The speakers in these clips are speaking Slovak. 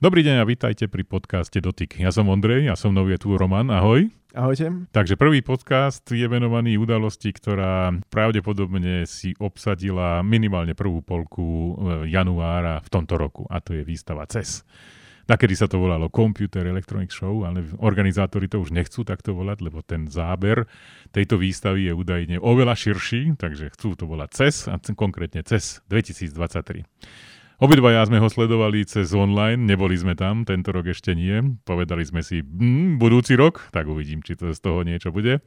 Dobrý deň a vítajte pri podcaste Dotyk. Ja som Ondrej a som mnou je tu Roman. Ahoj. Ahojte. Takže prvý podcast je venovaný udalosti, ktorá pravdepodobne si obsadila minimálne prvú polku e, januára v tomto roku a to je výstava CES. Nakedy sa to volalo Computer Electronic Show, ale organizátori to už nechcú takto volať, lebo ten záber tejto výstavy je údajne oveľa širší, takže chcú to volať CES a konkrétne CES 2023. Obidvaja sme ho sledovali cez online, neboli sme tam, tento rok ešte nie. Povedali sme si, hm, budúci rok, tak uvidím, či to z toho niečo bude.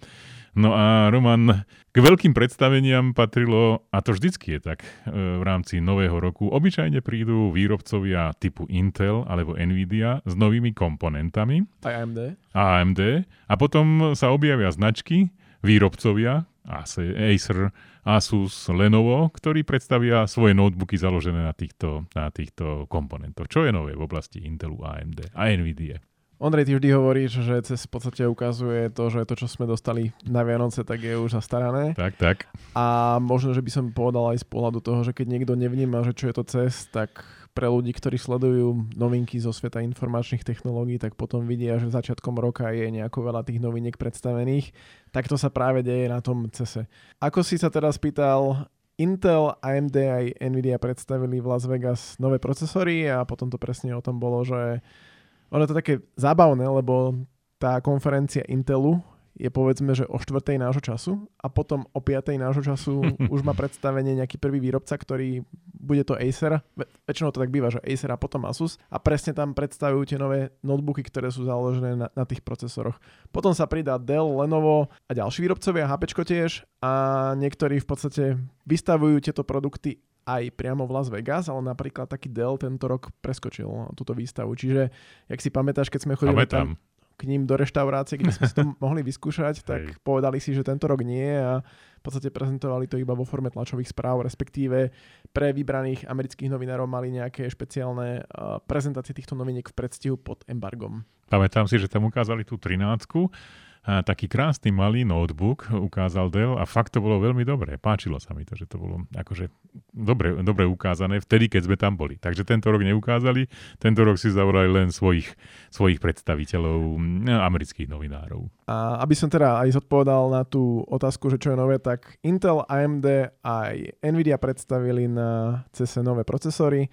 No a Roman, k veľkým predstaveniam patrilo, a to vždycky je tak e, v rámci nového roku, obyčajne prídu výrobcovia typu Intel alebo Nvidia s novými komponentami. AMD. A AMD. A potom sa objavia značky, výrobcovia, Acer, Asus, Lenovo, ktorí predstavia svoje notebooky založené na týchto, na týchto komponentoch. Čo je nové v oblasti Intelu, AMD a NVIDIA? Ondrej, ty vždy hovoríš, že cez v podstate ukazuje to, že to, čo sme dostali na Vianoce, tak je už zastarané. Tak, tak. A možno, že by som povedal aj z pohľadu toho, že keď niekto nevníma, že čo je to cez, tak pre ľudí, ktorí sledujú novinky zo sveta informačných technológií, tak potom vidia, že začiatkom roka je nejako veľa tých noviniek predstavených. Tak to sa práve deje na tom CESe. Ako si sa teraz pýtal, Intel, AMD aj Nvidia predstavili v Las Vegas nové procesory a potom to presne o tom bolo, že ono to také zábavné, lebo tá konferencia Intelu je povedzme, že o štvrtej nášho času a potom o piatej nášho času už má predstavenie nejaký prvý výrobca, ktorý bude to Acer. väčšinou to tak býva, že Acer a potom Asus a presne tam predstavujú tie nové notebooky, ktoré sú založené na, na tých procesoroch. Potom sa pridá Dell, Lenovo a ďalší výrobcovia, HP tiež a niektorí v podstate vystavujú tieto produkty aj priamo v Las Vegas, ale napríklad taký Dell tento rok preskočil túto výstavu. Čiže, jak si pamätáš, keď sme chodili tam k ním do reštaurácie, kde sme si to mohli vyskúšať, tak Hej. povedali si, že tento rok nie a v podstate prezentovali to iba vo forme tlačových správ, respektíve pre vybraných amerických novinárov mali nejaké špeciálne uh, prezentácie týchto noviniek v predstihu pod embargom. Pamätám si, že tam ukázali tú 13 a taký krásny malý notebook ukázal Dell a fakt to bolo veľmi dobré. Páčilo sa mi to, že to bolo akože dobre, dobre ukázané vtedy, keď sme tam boli. Takže tento rok neukázali, tento rok si zavolali len svojich, svojich predstaviteľov, no, amerických novinárov. A aby som teda aj zodpovedal na tú otázku, že čo je nové, tak Intel, AMD aj Nvidia predstavili na CES nové procesory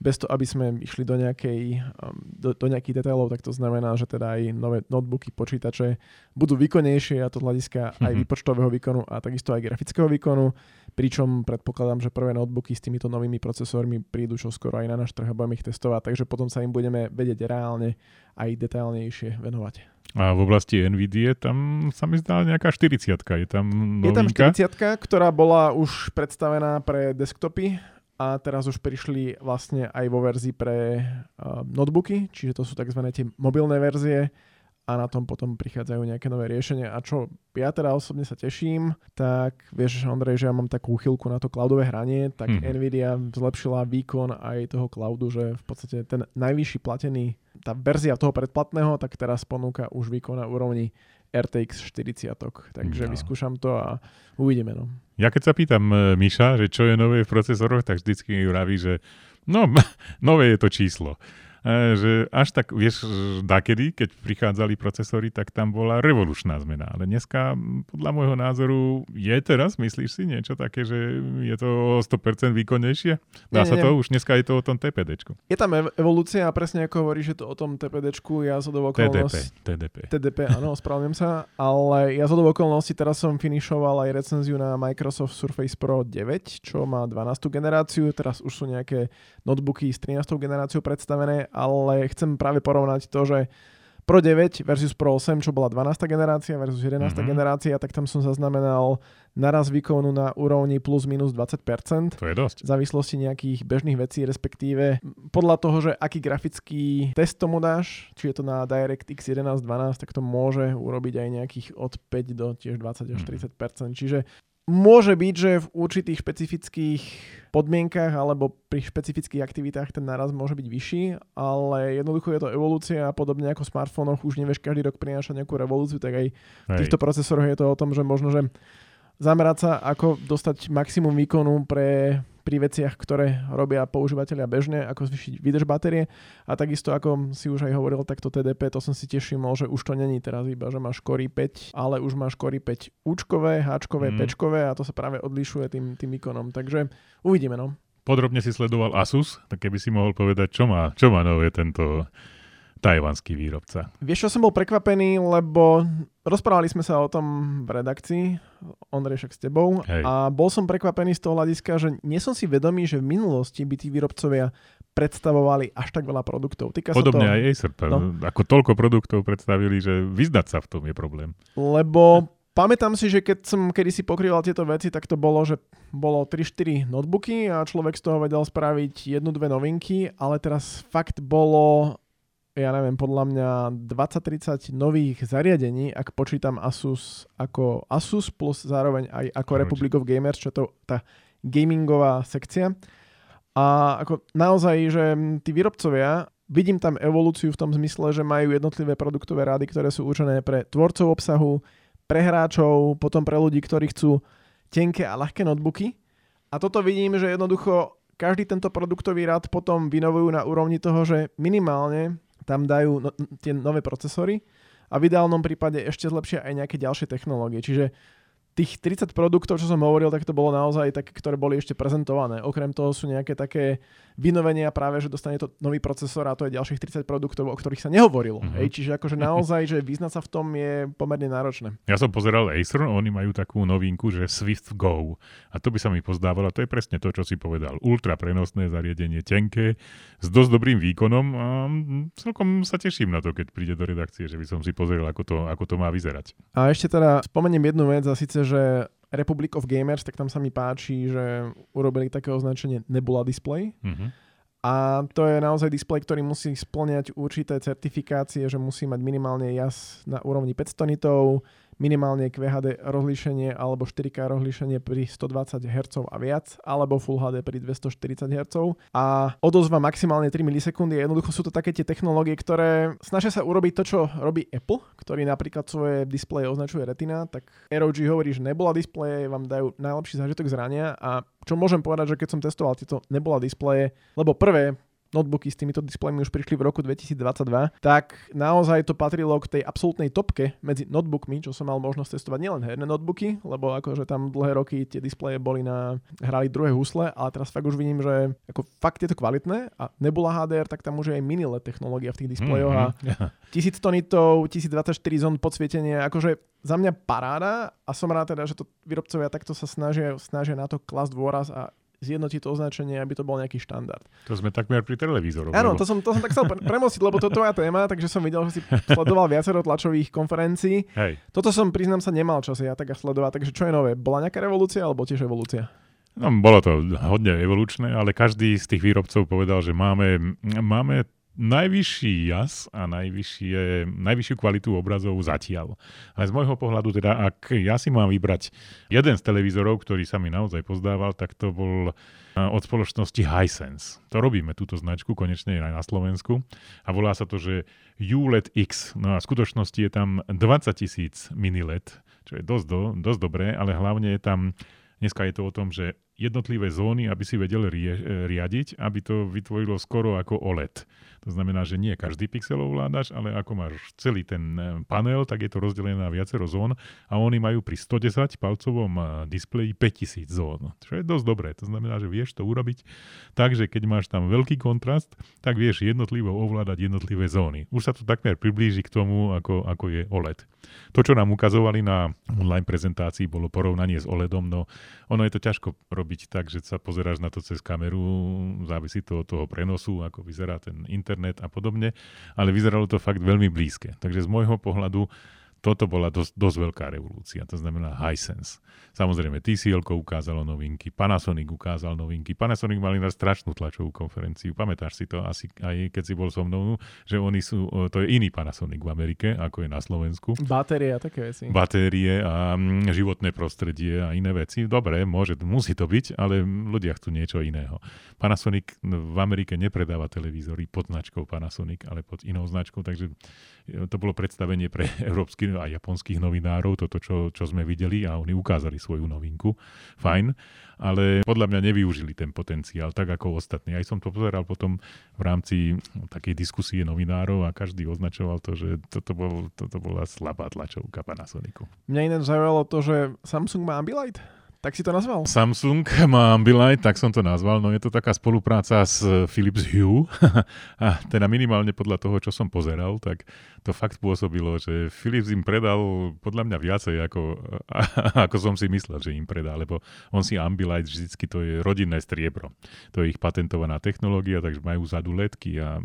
bez toho, aby sme išli do, nejakej, um, do, do nejakých detailov, tak to znamená, že teda aj nové notebooky, počítače budú výkonnejšie a to hľadiska mm-hmm. aj mhm. výpočtového výkonu a takisto aj grafického výkonu, pričom predpokladám, že prvé notebooky s týmito novými procesormi prídu čo skoro aj na náš trh a budeme ich testovať, takže potom sa im budeme vedieť reálne aj detailnejšie venovať. A v oblasti NVIDIA tam sa mi zdá nejaká 40 Je tam novinka? Je tam 40 ktorá bola už predstavená pre desktopy a teraz už prišli vlastne aj vo verzii pre uh, notebooky, čiže to sú tzv. tie mobilné verzie a na tom potom prichádzajú nejaké nové riešenia. A čo ja teda osobne sa teším, tak vieš, Ondrej, že ja mám takú chvíľku na to cloudové hranie, tak mm. Nvidia zlepšila výkon aj toho cloudu, že v podstate ten najvyšší platený, tá verzia toho predplatného, tak teraz ponúka už výkon na úrovni RTX 40. Takže no. vyskúšam to a uvidíme. No. Ja keď sa pýtam uh, Miša, že čo je nové v procesoroch, tak vždycky mi vraví, že no, nové je to číslo. E, že až tak, vieš, dakedy, keď prichádzali procesory, tak tam bola revolučná zmena. Ale dneska, podľa môjho názoru, je teraz, myslíš si, niečo také, že je to 100% výkonnejšie? Dá nie, sa nie. to? Už dneska je to o tom TPDčku. Je tam evolúcia a presne ako hovoríš, že to o tom TPDčku, ja zo do okolnosti... TDP, TDP. TDP, áno, ospravedlňujem sa, ale ja zo do okolnosti teraz som finišoval aj recenziu na Microsoft Surface Pro 9, čo má 12. generáciu, teraz už sú nejaké notebooky s 13. generáciou predstavené ale chcem práve porovnať to, že Pro 9 versus Pro 8, čo bola 12. generácia versus 11. Mm-hmm. generácia, tak tam som zaznamenal naraz výkonu na úrovni plus minus 20%. To je dosť. V závislosti nejakých bežných vecí, respektíve podľa toho, že aký grafický test tomu dáš, či je to na DirectX 11, 12, tak to môže urobiť aj nejakých od 5 do tiež 20 až 30%. Mm-hmm. Čiže Môže byť, že v určitých špecifických podmienkach alebo pri špecifických aktivitách ten náraz môže byť vyšší, ale jednoducho je to evolúcia a podobne ako v smartfónoch už nevieš každý rok prinášať nejakú revolúciu, tak aj v týchto procesoroch je to o tom, že možno, že zamerať sa, ako dostať maximum výkonu pre pri veciach, ktoré robia používateľia bežne, ako zvýšiť výdrž batérie. A takisto, ako si už aj hovoril, takto TDP, to som si všimol, že už to není teraz iba, že máš Core 5, ale už máš Core 5 Učkové, Hčkové, mm. Pčkové a to sa práve odlišuje tým, tým ikonom. Takže uvidíme, no. Podrobne si sledoval Asus, tak keby si mohol povedať, čo má, čo má nové tento tajvanský výrobca. Vieš, čo som bol prekvapený, lebo rozprávali sme sa o tom v redakcii, Ondrej však s tebou, Hej. a bol som prekvapený z toho hľadiska, že nie som si vedomý, že v minulosti by tí výrobcovia predstavovali až tak veľa produktov. Týka Podobne to... aj Acer, no. ako toľko produktov predstavili, že vyzdať sa v tom je problém. Lebo Pamätám si, že keď som kedysi pokrýval tieto veci, tak to bolo, že bolo 3-4 notebooky a človek z toho vedel spraviť jednu, dve novinky, ale teraz fakt bolo ja neviem, podľa mňa 20-30 nových zariadení, ak počítam Asus ako Asus plus zároveň aj ako Určite. Republic of Gamers, čo je to tá gamingová sekcia. A ako naozaj, že tí výrobcovia, vidím tam evolúciu v tom zmysle, že majú jednotlivé produktové rády, ktoré sú určené pre tvorcov obsahu, pre hráčov, potom pre ľudí, ktorí chcú tenké a ľahké notebooky. A toto vidím, že jednoducho každý tento produktový rád potom vynovujú na úrovni toho, že minimálne tam dajú no, tie nové procesory a v ideálnom prípade ešte zlepšia aj nejaké ďalšie technológie. Čiže tých 30 produktov, čo som hovoril, tak to bolo naozaj také, ktoré boli ešte prezentované. Okrem toho sú nejaké také vynovenia práve, že dostane to nový procesor a to je ďalších 30 produktov, o ktorých sa nehovorilo. Mm-hmm. Hej, čiže akože naozaj, že vyznať sa v tom je pomerne náročné. Ja som pozeral Acer, oni majú takú novinku, že Swift Go. A to by sa mi pozdávalo, to je presne to, čo si povedal. Ultra prenosné zariadenie, tenké, s dosť dobrým výkonom a celkom sa teším na to, keď príde do redakcie, že by som si pozrel, ako to, ako to má vyzerať. A ešte teda spomeniem jednu vec a síce že Republic of Gamers, tak tam sa mi páči, že urobili také označenie Nebula Display. Mm-hmm. A to je naozaj displej, ktorý musí splňať určité certifikácie, že musí mať minimálne jas na úrovni 500 nitov, minimálne QHD rozlíšenie alebo 4K rozlíšenie pri 120 Hz a viac, alebo Full HD pri 240 Hz. A odozva maximálne 3 milisekundy. Jednoducho sú to také tie technológie, ktoré snažia sa urobiť to, čo robí Apple, ktorý napríklad svoje displeje označuje Retina, tak ROG hovorí, že nebola displeje, vám dajú najlepší zážitok zrania a čo môžem povedať, že keď som testoval tieto nebola displeje, lebo prvé notebooky s týmito displejmi už prišli v roku 2022, tak naozaj to patrilo k tej absolútnej topke medzi notebookmi, čo som mal možnosť testovať nielen herné notebooky, lebo akože tam dlhé roky tie displeje boli na, hrali druhé husle, ale teraz fakt už vidím, že ako fakt je to kvalitné a Nebula HDR, tak tam už je aj mini LED technológia v tých displejoch mm-hmm. a 1100 nitov, 1024 zón podsvietenie, akože za mňa paráda a som rád teda, že to výrobcovia takto sa snažia, snažia na to klasť dôraz a zjednotiť to označenie, aby to bol nejaký štandard. To sme takmer pri televízoroch. Áno, lebo... to, som, to som tak chcel premostiť, lebo to je tvoja téma, takže som videl, že si sledoval viacero tlačových konferencií. Hej. Toto som, priznám sa, nemal čas ja tak sledovať, takže čo je nové? Bola nejaká revolúcia alebo tiež evolúcia? No, bolo to hodne evolučné, ale každý z tých výrobcov povedal, že máme, máme najvyšší jas a najvyššie, najvyššiu kvalitu obrazov zatiaľ. Ale z môjho pohľadu teda, ak ja si mám vybrať jeden z televízorov, ktorý sa mi naozaj pozdával, tak to bol od spoločnosti Hisense. To robíme, túto značku, konečne aj na Slovensku. A volá sa to, že ULED X. No a v skutočnosti je tam 20 tisíc mini LED, čo je dosť, do, dosť dobré, ale hlavne je tam, dneska je to o tom, že jednotlivé zóny, aby si vedel rie, riadiť, aby to vytvorilo skoro ako OLED. To znamená, že nie každý pixel ovládaš, ale ako máš celý ten e, panel, tak je to rozdelené na viacero zón a oni majú pri 110 palcovom e, displeji 5000 zón, čo je dosť dobré. To znamená, že vieš to urobiť tak, že keď máš tam veľký kontrast, tak vieš jednotlivo ovládať jednotlivé zóny. Už sa to takmer priblíži k tomu, ako, ako je OLED. To, čo nám ukazovali na online prezentácii, bolo porovnanie s OLEDom, no ono je to ťažko robiť tak, že sa pozeráš na to cez kameru, závisí to od toho prenosu, ako vyzerá ten internet internet a podobne, ale vyzeralo to fakt veľmi blízke. Takže z môjho pohľadu toto bola dosť, dosť veľká revolúcia, to znamená Hisense. Samozrejme, TCL ukázalo novinky, Panasonic ukázal novinky. Panasonic mali na strašnú tlačovú konferenciu. Pamätáš si to asi aj keď si bol so mnou, že oni sú, to je iný Panasonic v Amerike, ako je na Slovensku. Batérie a také veci. Batérie a mm, životné prostredie a iné veci. Dobre, môže, musí to byť, ale ľudia chcú niečo iného. Panasonic v Amerike nepredáva televízory pod značkou Panasonic, ale pod inou značkou, takže to bolo predstavenie pre európsky a japonských novinárov, toto, čo, čo sme videli a oni ukázali svoju novinku. Fajn, ale podľa mňa nevyužili ten potenciál tak ako ostatní. Aj som to pozeral potom v rámci no, takej diskusie novinárov a každý označoval to, že toto, bol, toto bola slabá tlačovka Panasonicu. Mňa iné zaujalo to, že Samsung má Ambilight. Tak si to nazval? Samsung má Ambilight, tak som to nazval. No je to taká spolupráca s Philips Hue. a teda minimálne podľa toho, čo som pozeral, tak to fakt pôsobilo, že Philips im predal podľa mňa viacej, ako, ako som si myslel, že im predá, lebo on si Ambilight vždycky to je rodinné striebro. To je ich patentovaná technológia, takže majú zadu ledky a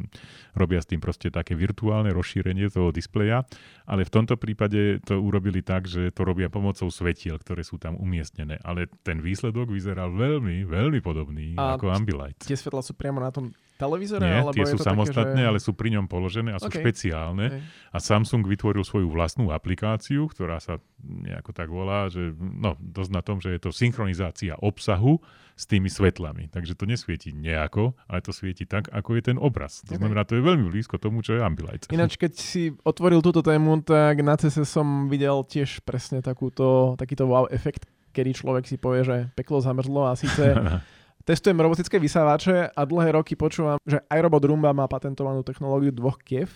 robia s tým proste také virtuálne rozšírenie toho displeja, ale v tomto prípade to urobili tak, že to robia pomocou svetiel, ktoré sú tam umiestnené ale ten výsledok vyzeral veľmi, veľmi podobný a ako Ambilight. Tie svetla sú priamo na tom televízore? Nie, alebo tie sú samostatné, také, že... ale sú pri ňom položené a sú okay. špeciálne. Okay. A Samsung vytvoril svoju vlastnú aplikáciu, ktorá sa nejako tak volá, že no, dosť na tom, že je to synchronizácia obsahu s tými svetlami. Takže to nesvieti nejako, ale to svieti tak, ako je ten obraz. To okay. znamená, to je veľmi blízko tomu, čo je Ambilight. Ináč, keď si otvoril túto tému, tak na CES som videl tiež presne takúto, takýto wow efekt, kedy človek si povie, že peklo zamrzlo a síce testujem robotické vysávače a dlhé roky počúvam, že iRobot Roomba má patentovanú technológiu dvoch kef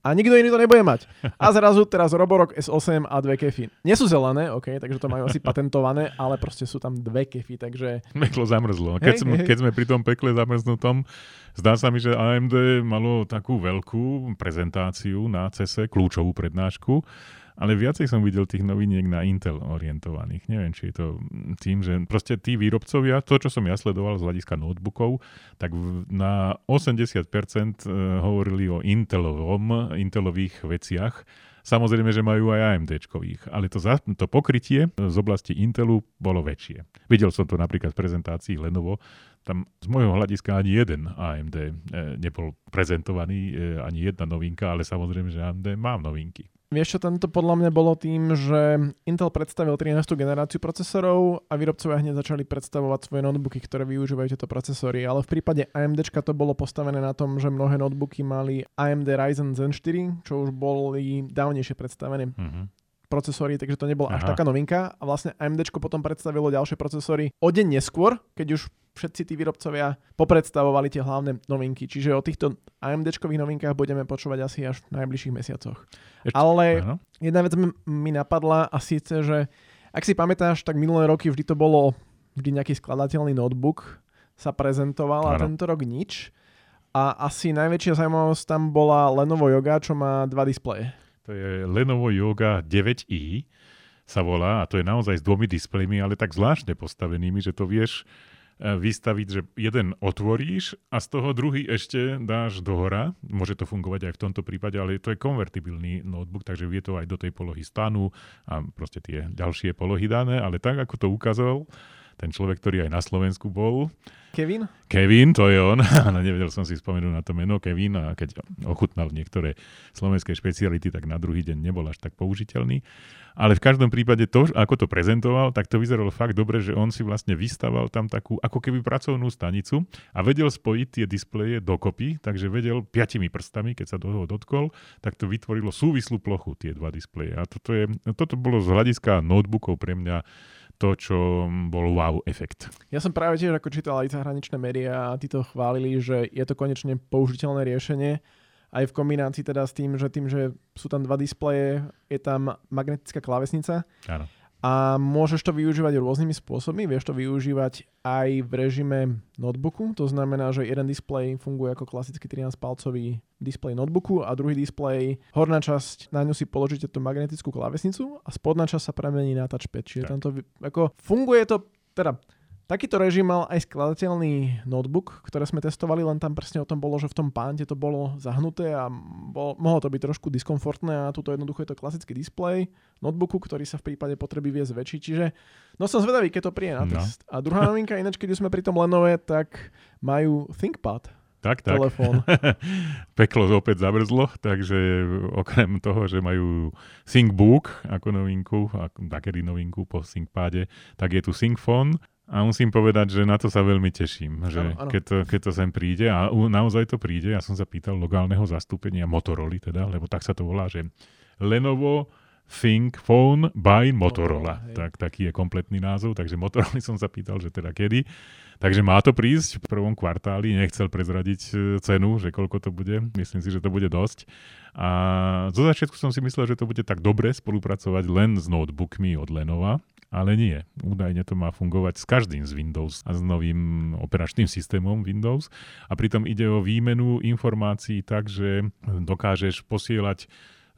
a nikto iný to nebude mať. A zrazu teraz Roborock S8 a dve kefy. Nie sú zelené, OK, takže to majú asi patentované, ale proste sú tam dve kefy, takže... Peklo zamrzlo. Keď, hey, sme, hey. keď sme pri tom pekle zamrznutom, zdá sa mi, že AMD malo takú veľkú prezentáciu na CESE, kľúčovú prednášku ale viacej som videl tých noviniek na Intel orientovaných. Neviem, či je to tým, že proste tí výrobcovia, to, čo som ja sledoval z hľadiska notebookov, tak na 80% eh, hovorili o Intelovom, Intelových veciach. Samozrejme, že majú aj AMD-čkových, ale to, za, to pokrytie z oblasti Intelu bolo väčšie. Videl som to napríklad v prezentácii Lenovo, tam z môjho hľadiska ani jeden AMD e, nebol prezentovaný, e, ani jedna novinka, ale samozrejme, že AMD má novinky. Vieš čo, tento podľa mňa bolo tým, že Intel predstavil 13. generáciu procesorov a výrobcovia hneď začali predstavovať svoje notebooky, ktoré využívajú tieto procesory. Ale v prípade AMD to bolo postavené na tom, že mnohé notebooky mali AMD Ryzen Zen 4, čo už boli dávnejšie predstavené. Mm-hmm procesory, takže to nebola až taká novinka. A vlastne AMD potom predstavilo ďalšie procesory o deň neskôr, keď už všetci tí výrobcovia popredstavovali tie hlavné novinky. Čiže o týchto AMD novinkách budeme počúvať asi až v najbližších mesiacoch. Ešte, Ale áno. jedna vec mi napadla a síce, že ak si pamätáš, tak minulé roky vždy to bolo vždy nejaký skladateľný notebook sa prezentoval a tento rok nič. A asi najväčšia zaujímavosť tam bola Lenovo Yoga, čo má dva displeje. To je Lenovo Yoga 9i sa volá a to je naozaj s dvomi displejmi, ale tak zvláštne postavenými, že to vieš e, vystaviť, že jeden otvoríš a z toho druhý ešte dáš do hora. Môže to fungovať aj v tomto prípade, ale to je konvertibilný notebook, takže vie to aj do tej polohy stanu a proste tie ďalšie polohy dané, ale tak, ako to ukázal ten človek, ktorý aj na Slovensku bol, Kevin? Kevin, to je on. Nevedel som si spomenúť na to meno Kevin a keď ochutnal niektoré slovenské špeciality, tak na druhý deň nebol až tak použiteľný. Ale v každom prípade to, ako to prezentoval, tak to vyzeralo fakt dobre, že on si vlastne vystaval tam takú ako keby pracovnú stanicu a vedel spojiť tie displeje dokopy, takže vedel piatimi prstami, keď sa do toho dotkol, tak to vytvorilo súvislú plochu tie dva displeje. A toto, je, toto bolo z hľadiska notebookov pre mňa to, čo bol wow efekt. Ja som práve tiež ako čítal aj zahraničné médiá a tí to chválili, že je to konečne použiteľné riešenie aj v kombinácii teda s tým, že tým, že sú tam dva displeje, je tam magnetická klávesnica. Áno a môžeš to využívať rôznymi spôsobmi. Vieš to využívať aj v režime notebooku, to znamená, že jeden displej funguje ako klasický 13-palcový displej notebooku a druhý displej, horná časť, na ňu si položíte tú magnetickú klávesnicu a spodná časť sa premení na touchpad. Čiže tam to, ako, funguje to, teda Takýto režim mal aj skladateľný notebook, ktoré sme testovali, len tam presne o tom bolo, že v tom pánte to bolo zahnuté a bol, mohlo to byť trošku diskomfortné a tuto jednoducho je to klasický displej notebooku, ktorý sa v prípade potreby vie zväčšiť. Čiže no som zvedavý, keď to príde na no. test. No. A druhá novinka, ináč keď sme pri tom Lenove, tak majú ThinkPad, tak, tak. Telefón. Peklo opäť zamrzlo, takže okrem toho, že majú ThinkBook ako novinku, ako takedy novinku po ThinkPade, tak je tu ThinkPhone a musím povedať, že na to sa veľmi teším, že ano, ano. Keď, to, keď to sem príde a naozaj to príde, ja som sa pýtal lokálneho zastúpenia Motorola teda, lebo tak sa to volá, že Lenovo Think Phone by Motorola. Motorola, tak, taký je kompletný názov, takže Motorola som sa pýtal, že teda kedy. Takže má to prísť v prvom kvartáli, nechcel prezradiť e, cenu, že koľko to bude. Myslím si, že to bude dosť. A zo začiatku som si myslel, že to bude tak dobre spolupracovať len s notebookmi od Lenova, ale nie. Údajne to má fungovať s každým z Windows a s novým operačným systémom Windows. A pritom ide o výmenu informácií tak, že dokážeš posielať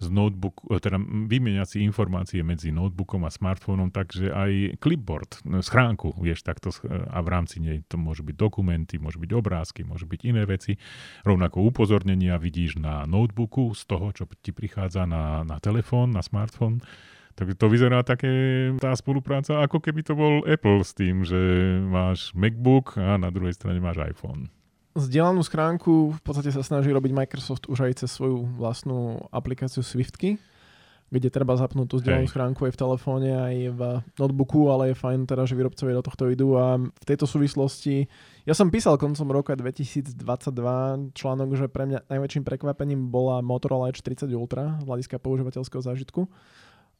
z notebook, teda vymieňať si informácie medzi notebookom a smartfónom, takže aj clipboard, schránku vieš takto a v rámci nej to môžu byť dokumenty, môžu byť obrázky, môžu byť iné veci. Rovnako upozornenia vidíš na notebooku z toho, čo ti prichádza na, na telefón, na smartfón. Tak to vyzerá také tá spolupráca, ako keby to bol Apple s tým, že máš MacBook a na druhej strane máš iPhone. Zdieľanú schránku v podstate sa snaží robiť Microsoft už aj cez svoju vlastnú aplikáciu Swiftky, kde treba zapnúť tú zdieľanú Hej. schránku aj v telefóne, aj v notebooku, ale je fajn teda, že výrobcovia do tohto idú a v tejto súvislosti ja som písal koncom roka 2022 článok, že pre mňa najväčším prekvapením bola Motorola Edge 30 Ultra z hľadiska používateľského zážitku.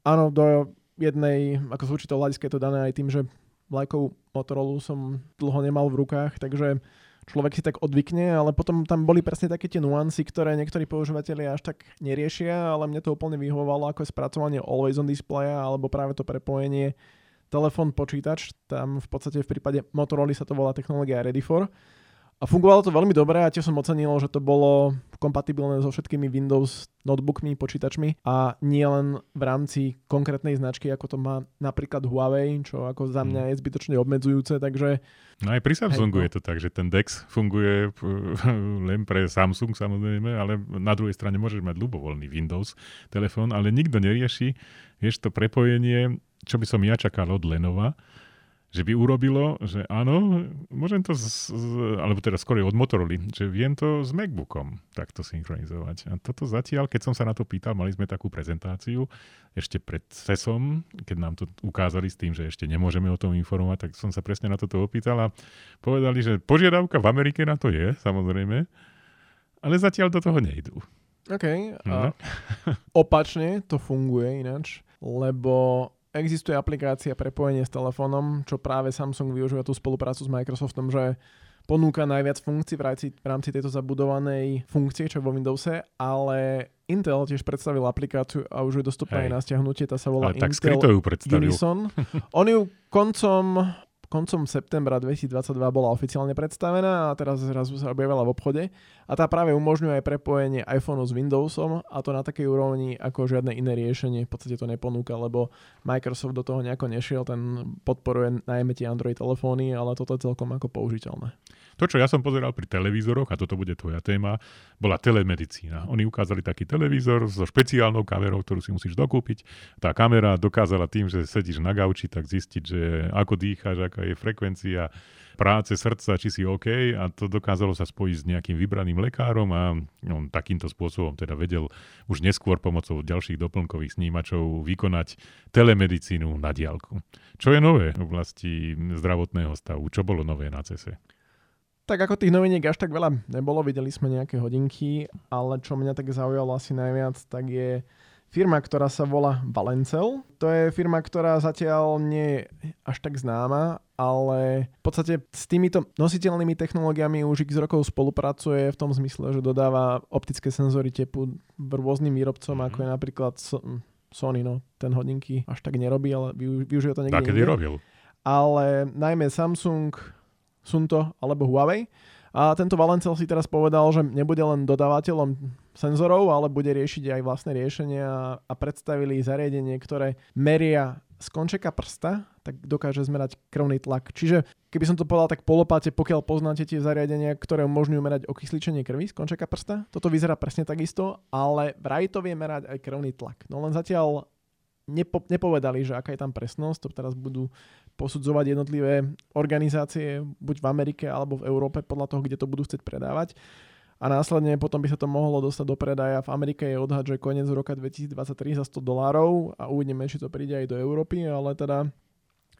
Áno, do jednej, ako z určitého hľadiska je to dané aj tým, že vlajkovú Motorola som dlho nemal v rukách, takže človek si tak odvykne, ale potom tam boli presne také tie nuancy, ktoré niektorí používateľi až tak neriešia, ale mne to úplne vyhovovalo ako je spracovanie always on displaya alebo práve to prepojenie telefón, počítač. Tam v podstate v prípade Motorola sa to volá technológia Ready for. A fungovalo to veľmi dobre a tiež som ocenil, že to bolo kompatibilné so všetkými Windows notebookmi, počítačmi a nie len v rámci konkrétnej značky, ako to má napríklad Huawei, čo ako za mňa je zbytočne obmedzujúce, takže No aj pri Samsungu Hej, no. je to tak, že ten DeX funguje len pre Samsung samozrejme, ale na druhej strane môžeš mať ľubovoľný Windows telefón, ale nikto nerieši, vieš, to prepojenie, čo by som ja čakal od Lenova, že by urobilo, že áno, môžem to, z, z, alebo teda skôr od Motorola, že viem to s MacBookom takto synchronizovať. A toto zatiaľ, keď som sa na to pýtal, mali sme takú prezentáciu ešte pred CESom, keď nám to ukázali s tým, že ešte nemôžeme o tom informovať, tak som sa presne na toto opýtal a povedali, že požiadavka v Amerike na to je, samozrejme, ale zatiaľ do toho nejdú. OK. No. A opačne to funguje ináč, lebo existuje aplikácia prepojenie s telefónom, čo práve Samsung využíva tú spoluprácu s Microsoftom, že ponúka najviac funkcií v rámci, v rámci tejto zabudovanej funkcie, čo je vo Windowse, ale Intel tiež predstavil aplikáciu a už je dostupná Hej. aj na stiahnutie, tá sa volá Ale tak Intel skryto ju predstavil. Unison. On ju koncom koncom septembra 2022 bola oficiálne predstavená a teraz zrazu sa objavila v obchode a tá práve umožňuje aj prepojenie iPhoneu s Windowsom a to na takej úrovni ako žiadne iné riešenie v podstate to neponúka, lebo Microsoft do toho nejako nešiel, ten podporuje najmä tie Android telefóny, ale toto je celkom ako použiteľné. To, čo ja som pozeral pri televízoroch, a toto bude tvoja téma, bola telemedicína. Oni ukázali taký televízor so špeciálnou kamerou, ktorú si musíš dokúpiť. Tá kamera dokázala tým, že sedíš na gauči, tak zistiť, že ako dýcháš, aká je frekvencia práce srdca, či si OK a to dokázalo sa spojiť s nejakým vybraným lekárom a on takýmto spôsobom teda vedel už neskôr pomocou ďalších doplnkových snímačov vykonať telemedicínu na diálku. Čo je nové v oblasti zdravotného stavu? Čo bolo nové na CESE? Tak ako tých noviniek až tak veľa nebolo, videli sme nejaké hodinky, ale čo mňa tak zaujalo asi najviac, tak je firma, ktorá sa volá Valencel. To je firma, ktorá zatiaľ nie je až tak známa, ale v podstate s týmito nositeľnými technológiami už x rokov spolupracuje v tom zmysle, že dodáva optické senzory tepu rôznym výrobcom, Mhm. ako je napríklad So- Sony, no ten hodinky až tak nerobí, ale využ- využíva to niekde Takedy inde robil. ale najmä Samsung, Sunto alebo Huawei. A tento Valencel si teraz povedal, že nebude len dodávateľom senzorov, ale bude riešiť aj vlastné riešenia a predstavili zariadenie, ktoré meria z končeka prsta, tak dokáže zmerať krvný tlak. Čiže keby som to povedal tak polopáte, pokiaľ poznáte tie zariadenia, ktoré umožňujú merať okysličenie krvi z končeka prsta, toto vyzerá presne takisto, ale vraj to vie merať aj krvný tlak. No len zatiaľ nepo, nepovedali, že aká je tam presnosť, to teraz budú posudzovať jednotlivé organizácie buď v Amerike alebo v Európe podľa toho, kde to budú chcieť predávať. A následne potom by sa to mohlo dostať do predaja. V Amerike je odhad, že koniec roka 2023 za 100 dolárov a uvidíme, či to príde aj do Európy, ale teda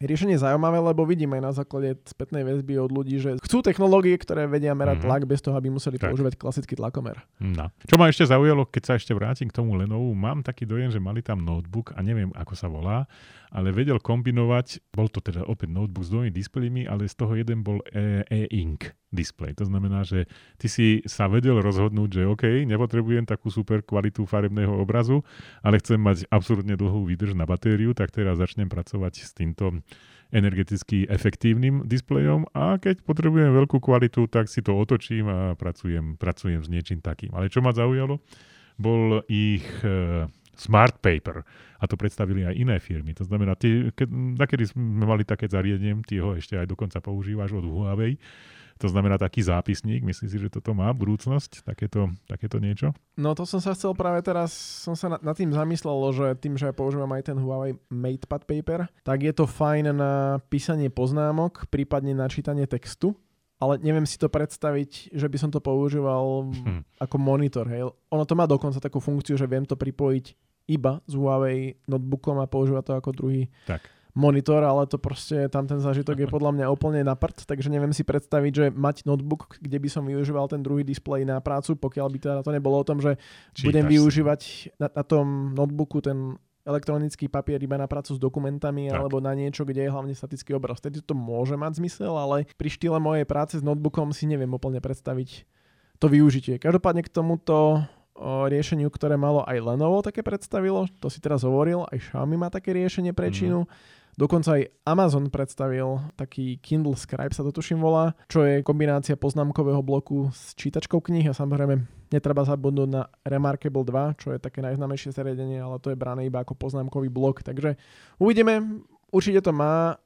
riešenie zaujímavé, lebo vidíme aj na základe spätnej väzby od ľudí, že chcú technológie, ktoré vedia merať mm-hmm. tlak bez toho, aby museli tak. používať klasický tlakomer. No. Čo ma ešte zaujalo, keď sa ešte vrátim k tomu Lenovu, mám taký dojem, že mali tam notebook a neviem, ako sa volá, ale vedel kombinovať, bol to teda opäť notebook s dvomi displejmi, ale z toho jeden bol e- e-ink displej. To znamená, že ty si sa vedel rozhodnúť, že OK, nepotrebujem takú super kvalitu farebného obrazu, ale chcem mať absolútne dlhú výdrž na batériu, tak teraz začnem pracovať s týmto energeticky efektívnym displejom a keď potrebujem veľkú kvalitu, tak si to otočím a pracujem, pracujem s niečím takým. Ale čo ma zaujalo, bol ich e, smart paper a to predstavili aj iné firmy. To znamená, ty, keď, kedy sme mali také zariadenie, ty ho ešte aj dokonca používaš od Huawei, to znamená taký zápisník, myslíš si, že toto má budúcnosť, takéto, takéto niečo? No to som sa chcel práve teraz, som sa nad tým zamyslel, že tým, že ja používam aj ten Huawei MatePad Paper, tak je to fajn na písanie poznámok, prípadne na čítanie textu, ale neviem si to predstaviť, že by som to používal hm. ako monitor. Hej. Ono to má dokonca takú funkciu, že viem to pripojiť iba s Huawei notebookom a používať to ako druhý tak monitor, ale to proste, tam ten zážitok je podľa mňa úplne na prd, takže neviem si predstaviť, že mať notebook, kde by som využíval ten druhý displej na prácu, pokiaľ by teda to nebolo o tom, že Čítaš budem využívať na, na tom notebooku ten elektronický papier iba na prácu s dokumentami tak. alebo na niečo, kde je hlavne statický obraz. Tedy to môže mať zmysel, ale pri štýle mojej práce s notebookom si neviem úplne predstaviť to využitie. Každopádne k tomuto o riešeniu, ktoré malo aj Lenovo také predstavilo, to si teraz hovoril, aj Xiaomi má také riešenie pre mhm. Čínu. Mm. Dokonca aj Amazon predstavil taký Kindle Scribe sa to tuším volá, čo je kombinácia poznámkového bloku s čítačkou knih a samozrejme netreba zabudnúť na Remarkable 2, čo je také najznámejšie zariadenie, ale to je brané iba ako poznámkový blok. Takže uvidíme, určite to má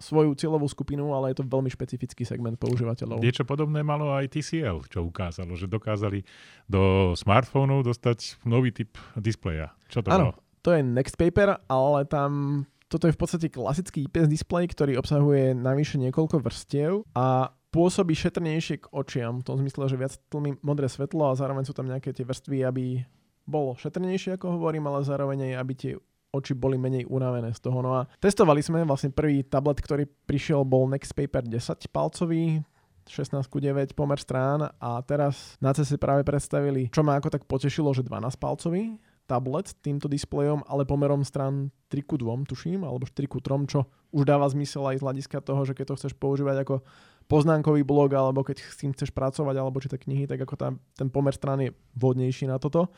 svoju cieľovú skupinu, ale je to veľmi špecifický segment používateľov. Niečo podobné malo aj TCL, čo ukázalo, že dokázali do smartfónov dostať nový typ displeja. Čo to ano, bolo? to je Next Paper, ale tam toto je v podstate klasický IPS displej, ktorý obsahuje navyše niekoľko vrstiev a pôsobí šetrnejšie k očiam, v tom zmysle, že viac tlmí modré svetlo a zároveň sú tam nejaké tie vrstvy, aby bolo šetrnejšie, ako hovorím, ale zároveň aj, aby tie oči boli menej unavené z toho. No a testovali sme, vlastne prvý tablet, ktorý prišiel, bol Next Paper 10 palcový, 16 ku 9 pomer strán a teraz na CES práve predstavili, čo ma ako tak potešilo, že 12 palcový tablet týmto displejom, ale pomerom stran 3 ku 2, tuším, alebo 4 ku 3, čo už dáva zmysel aj z hľadiska toho, že keď to chceš používať ako poznámkový blog, alebo keď s tým chceš pracovať, alebo čítať knihy, tak ako tam, ten pomer stran je vhodnejší na toto.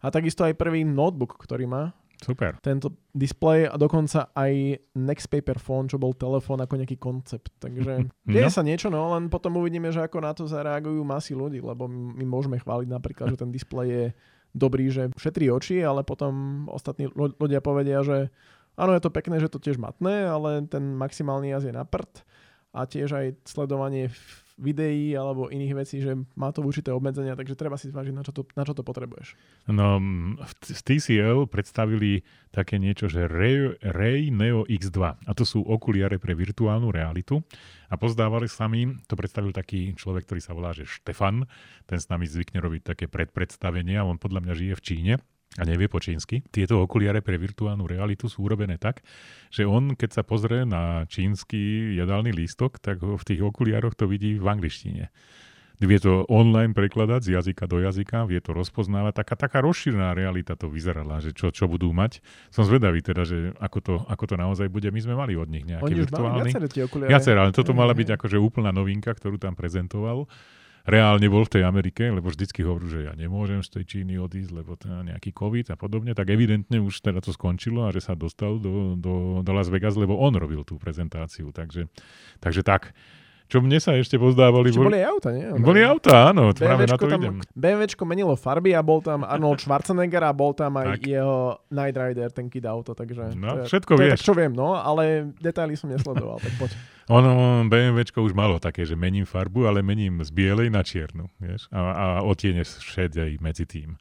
A takisto aj prvý notebook, ktorý má Super. Tento displej a dokonca aj Next Paper Phone, čo bol telefón ako nejaký koncept. Takže deje no. sa niečo, no len potom uvidíme, že ako na to zareagujú masy ľudí, lebo my môžeme chváliť napríklad, že ten displej je dobrý, že šetrí oči, ale potom ostatní ľudia povedia, že áno, je to pekné, že to tiež matné, ale ten maximálny jazd je na prd a tiež aj sledovanie videí alebo iných vecí, že má to určité obmedzenia, takže treba si zvážiť, na čo to, na čo to potrebuješ. No, v TCL predstavili také niečo, že Ray, Ray Neo X2 a to sú okuliare pre virtuálnu realitu. A pozdávali sa mi, to predstavil taký človek, ktorý sa volá, že Štefan, ten s nami zvykne robiť také predpredstavenia, on podľa mňa žije v Číne a nevie po čínsky. Tieto okuliare pre virtuálnu realitu sú urobené tak, že on, keď sa pozrie na čínsky jedálny lístok, tak ho v tých okuliároch to vidí v angličtine. Vie to online prekladať z jazyka do jazyka, vie to rozpoznávať. Taká, taká rozšírená realita to vyzerala, že čo, čo budú mať. Som zvedavý teda, že ako to, ako to naozaj bude. My sme mali od nich nejaké Oni virtuálny. Viaceré, ale toto mala byť akože úplná novinka, ktorú tam prezentoval reálne bol v tej Amerike, lebo vždycky hovoril, že ja nemôžem z tej Číny odísť, lebo je nejaký COVID a podobne, tak evidentne už teda to skončilo a že sa dostal do, do, do Las Vegas, lebo on robil tú prezentáciu. Takže, takže tak. Čo mne sa ešte pozdávali... Ešte boli auta, nie? Boli auta, áno, práve na to tam, idem. BMWčko menilo farby a bol tam Arnold Schwarzenegger a bol tam aj tak. jeho Night Rider, ten kid auto, takže... No, to, všetko to vieš. Je tak, čo viem, no, ale detaily som nesledoval, tak poď. Ono, BMWčko už malo také, že mením farbu, ale mením z bielej na čiernu, vieš, a, a otiene šedej medzi tým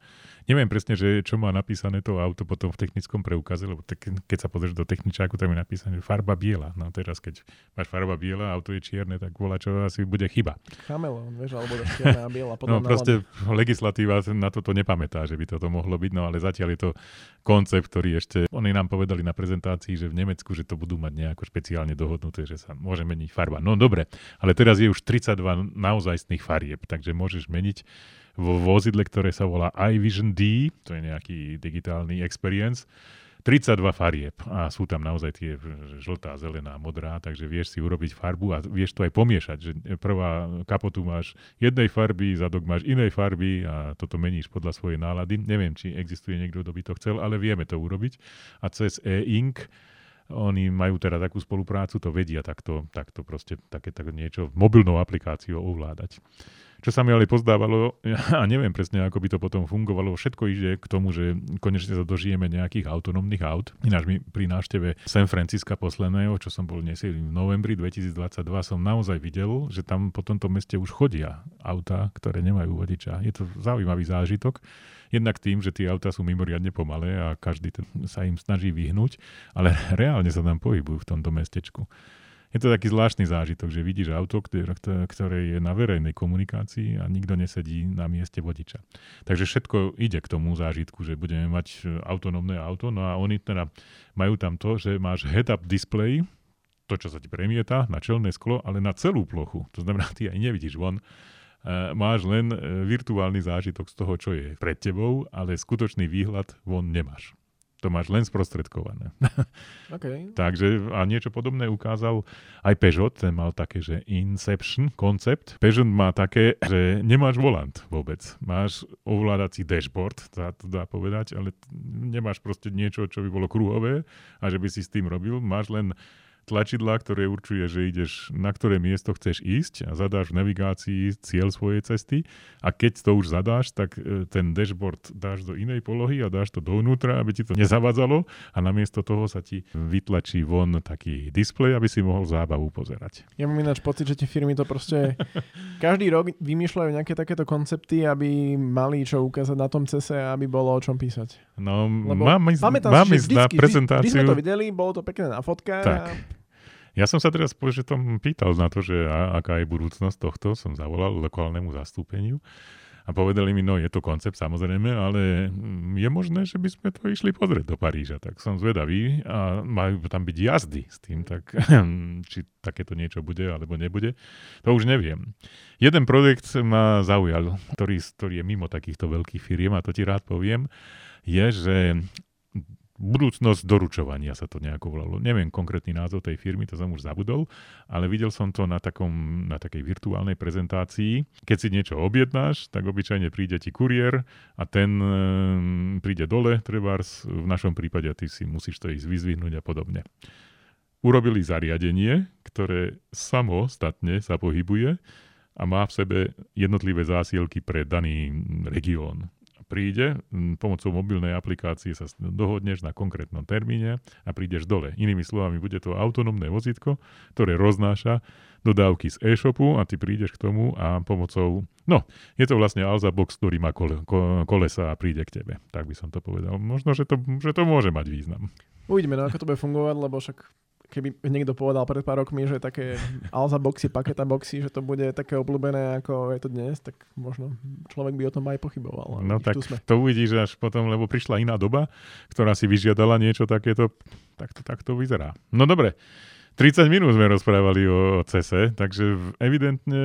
Neviem presne, že čo má napísané to auto potom v technickom preukaze, lebo te, keď sa pozrieš do techničáku, tam je napísané, že farba biela. No teraz, keď máš farba biela auto je čierne, tak volá, čo asi bude chyba. Chameleon, vieš, alebo čierna a biela. No proste legislatíva na toto nepamätá, že by toto mohlo byť, no ale zatiaľ je to koncept, ktorý ešte, oni nám povedali na prezentácii, že v Nemecku, že to budú mať nejako špeciálne dohodnuté, že sa môže meniť farba. No dobre, ale teraz je už 32 naozajstných farieb, takže môžeš meniť vo vozidle, ktoré sa volá iVision D, to je nejaký digitálny experience, 32 farieb a sú tam naozaj tie žltá, zelená, modrá, takže vieš si urobiť farbu a vieš to aj pomiešať, že prvá kapotu máš jednej farby, zadok máš inej farby a toto meníš podľa svojej nálady. Neviem, či existuje niekto, kto by to chcel, ale vieme to urobiť a cez e-ink oni majú teda takú spoluprácu, to vedia takto, takto proste také, také niečo mobilnou aplikáciou ovládať. Čo sa mi ale pozdávalo, a neviem presne, ako by to potom fungovalo, všetko ide k tomu, že konečne sa dožijeme nejakých autonómnych aut. Ináč mi pri návšteve San Francisca posledného, čo som bol dnes v novembri 2022, som naozaj videl, že tam po tomto meste už chodia auta, ktoré nemajú vodiča. Je to zaujímavý zážitok. Jednak tým, že tie autá sú mimoriadne pomalé a každý sa im snaží vyhnúť, ale reálne sa tam pohybujú v tomto mestečku je to taký zvláštny zážitok, že vidíš auto, ktoré je na verejnej komunikácii a nikto nesedí na mieste vodiča. Takže všetko ide k tomu zážitku, že budeme mať e, autonómne auto, no a oni teda majú tam to, že máš head-up display, to, čo sa ti premieta na čelné sklo, ale na celú plochu. To znamená, ty aj nevidíš von. Uh, máš len uh, virtuálny zážitok z toho, čo je pred tebou, ale skutočný výhľad von nemáš. To máš len sprostredkované. Okay. Takže a niečo podobné ukázal aj Peugeot, ten mal také, že Inception koncept. Peugeot má také, že nemáš volant vôbec. Máš ovládací dashboard, dá to dá povedať, ale nemáš proste niečo, čo by bolo kruhové a že by si s tým robil. Máš len tlačidla, ktoré určuje, že ideš na ktoré miesto chceš ísť a zadáš v navigácii cieľ svojej cesty a keď to už zadáš, tak e, ten dashboard dáš do inej polohy a dáš to dovnútra, aby ti to nezavadzalo a namiesto toho sa ti vytlačí von taký displej, aby si mohol zábavu pozerať. Ja mám ináč pocit, že tie firmy to proste každý rok vymýšľajú nejaké takéto koncepty, aby mali čo ukázať na tom cese a aby bolo o čom písať. No, Lebo mám, ísť, mám ísť na prezentáciu. Vždy, vždy sme to videli, bolo to pekné na fotkách. Tak. A ja som sa teraz tom pýtal na to, že aká je budúcnosť tohto, som zavolal lokálnemu zastúpeniu a povedali mi, no je to koncept samozrejme, ale je možné, že by sme to išli pozrieť do Paríža. Tak som zvedavý a majú tam byť jazdy s tým, tak či takéto niečo bude alebo nebude, to už neviem. Jeden projekt ma zaujal, ktorý, ktorý je mimo takýchto veľkých firiem a to ti rád poviem, je, že budúcnosť doručovania sa to nejako volalo. Neviem konkrétny názov tej firmy, to som už zabudol, ale videl som to na, takom, na takej virtuálnej prezentácii. Keď si niečo objednáš, tak obyčajne príde ti kuriér a ten e, príde dole, trebárs, v našom prípade ty si musíš to ísť vyzvihnúť a podobne. Urobili zariadenie, ktoré samostatne sa pohybuje a má v sebe jednotlivé zásielky pre daný región príde, pomocou mobilnej aplikácie sa dohodneš na konkrétnom termíne a prídeš dole. Inými slovami, bude to autonómne vozítko, ktoré roznáša dodávky z e-shopu a ty prídeš k tomu a pomocou... No, je to vlastne Alza Box, ktorý má kole, kolesa a príde k tebe. Tak by som to povedal. Možno, že to, že to môže mať význam. Uvidíme, no, ako to bude fungovať, lebo však keby niekto povedal pred pár rokmi, že také Alza boxy, paketa boxy, že to bude také obľúbené, ako je to dnes, tak možno človek by o tom aj pochyboval. No tak to uvidíš až potom, lebo prišla iná doba, ktorá si vyžiadala niečo takéto, tak to, tak to vyzerá. No dobre, 30 minút sme rozprávali o CESE, takže evidentne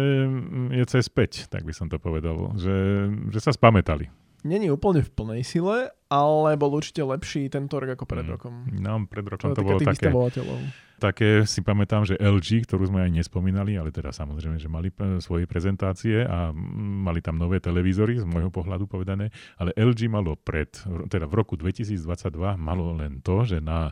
je CES 5, tak by som to povedal, že, že sa spametali není úplne v plnej sile, ale bol určite lepší tento rok ako pred mm. rokom. No, pred rokom to bolo také, také, si pamätám, že LG, ktorú sme aj nespomínali, ale teda samozrejme, že mali svoje prezentácie a mali tam nové televízory, z môjho pohľadu povedané, ale LG malo pred, teda v roku 2022 malo len to, že na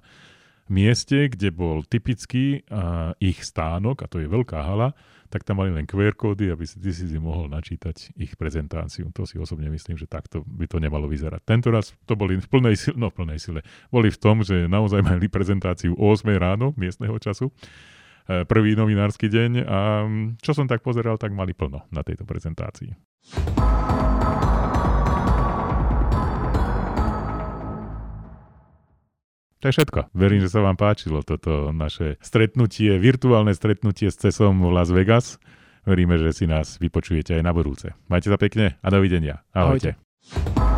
mieste, kde bol typický uh, ich stánok, a to je veľká hala, tak tam mali len QR kódy, aby si ty si mohol načítať ich prezentáciu. To si osobne myslím, že takto by to nemalo vyzerať. Tento raz to boli v plnej sile, no v plnej sile, boli v tom, že naozaj mali prezentáciu o 8 ráno miestneho času, e, prvý novinársky deň a čo som tak pozeral, tak mali plno na tejto prezentácii. To je všetko. Verím, že sa vám páčilo toto naše stretnutie, virtuálne stretnutie s CESom v Las Vegas. Veríme, že si nás vypočujete aj na budúce. Majte sa pekne a dovidenia. Ahojte. Ahojte.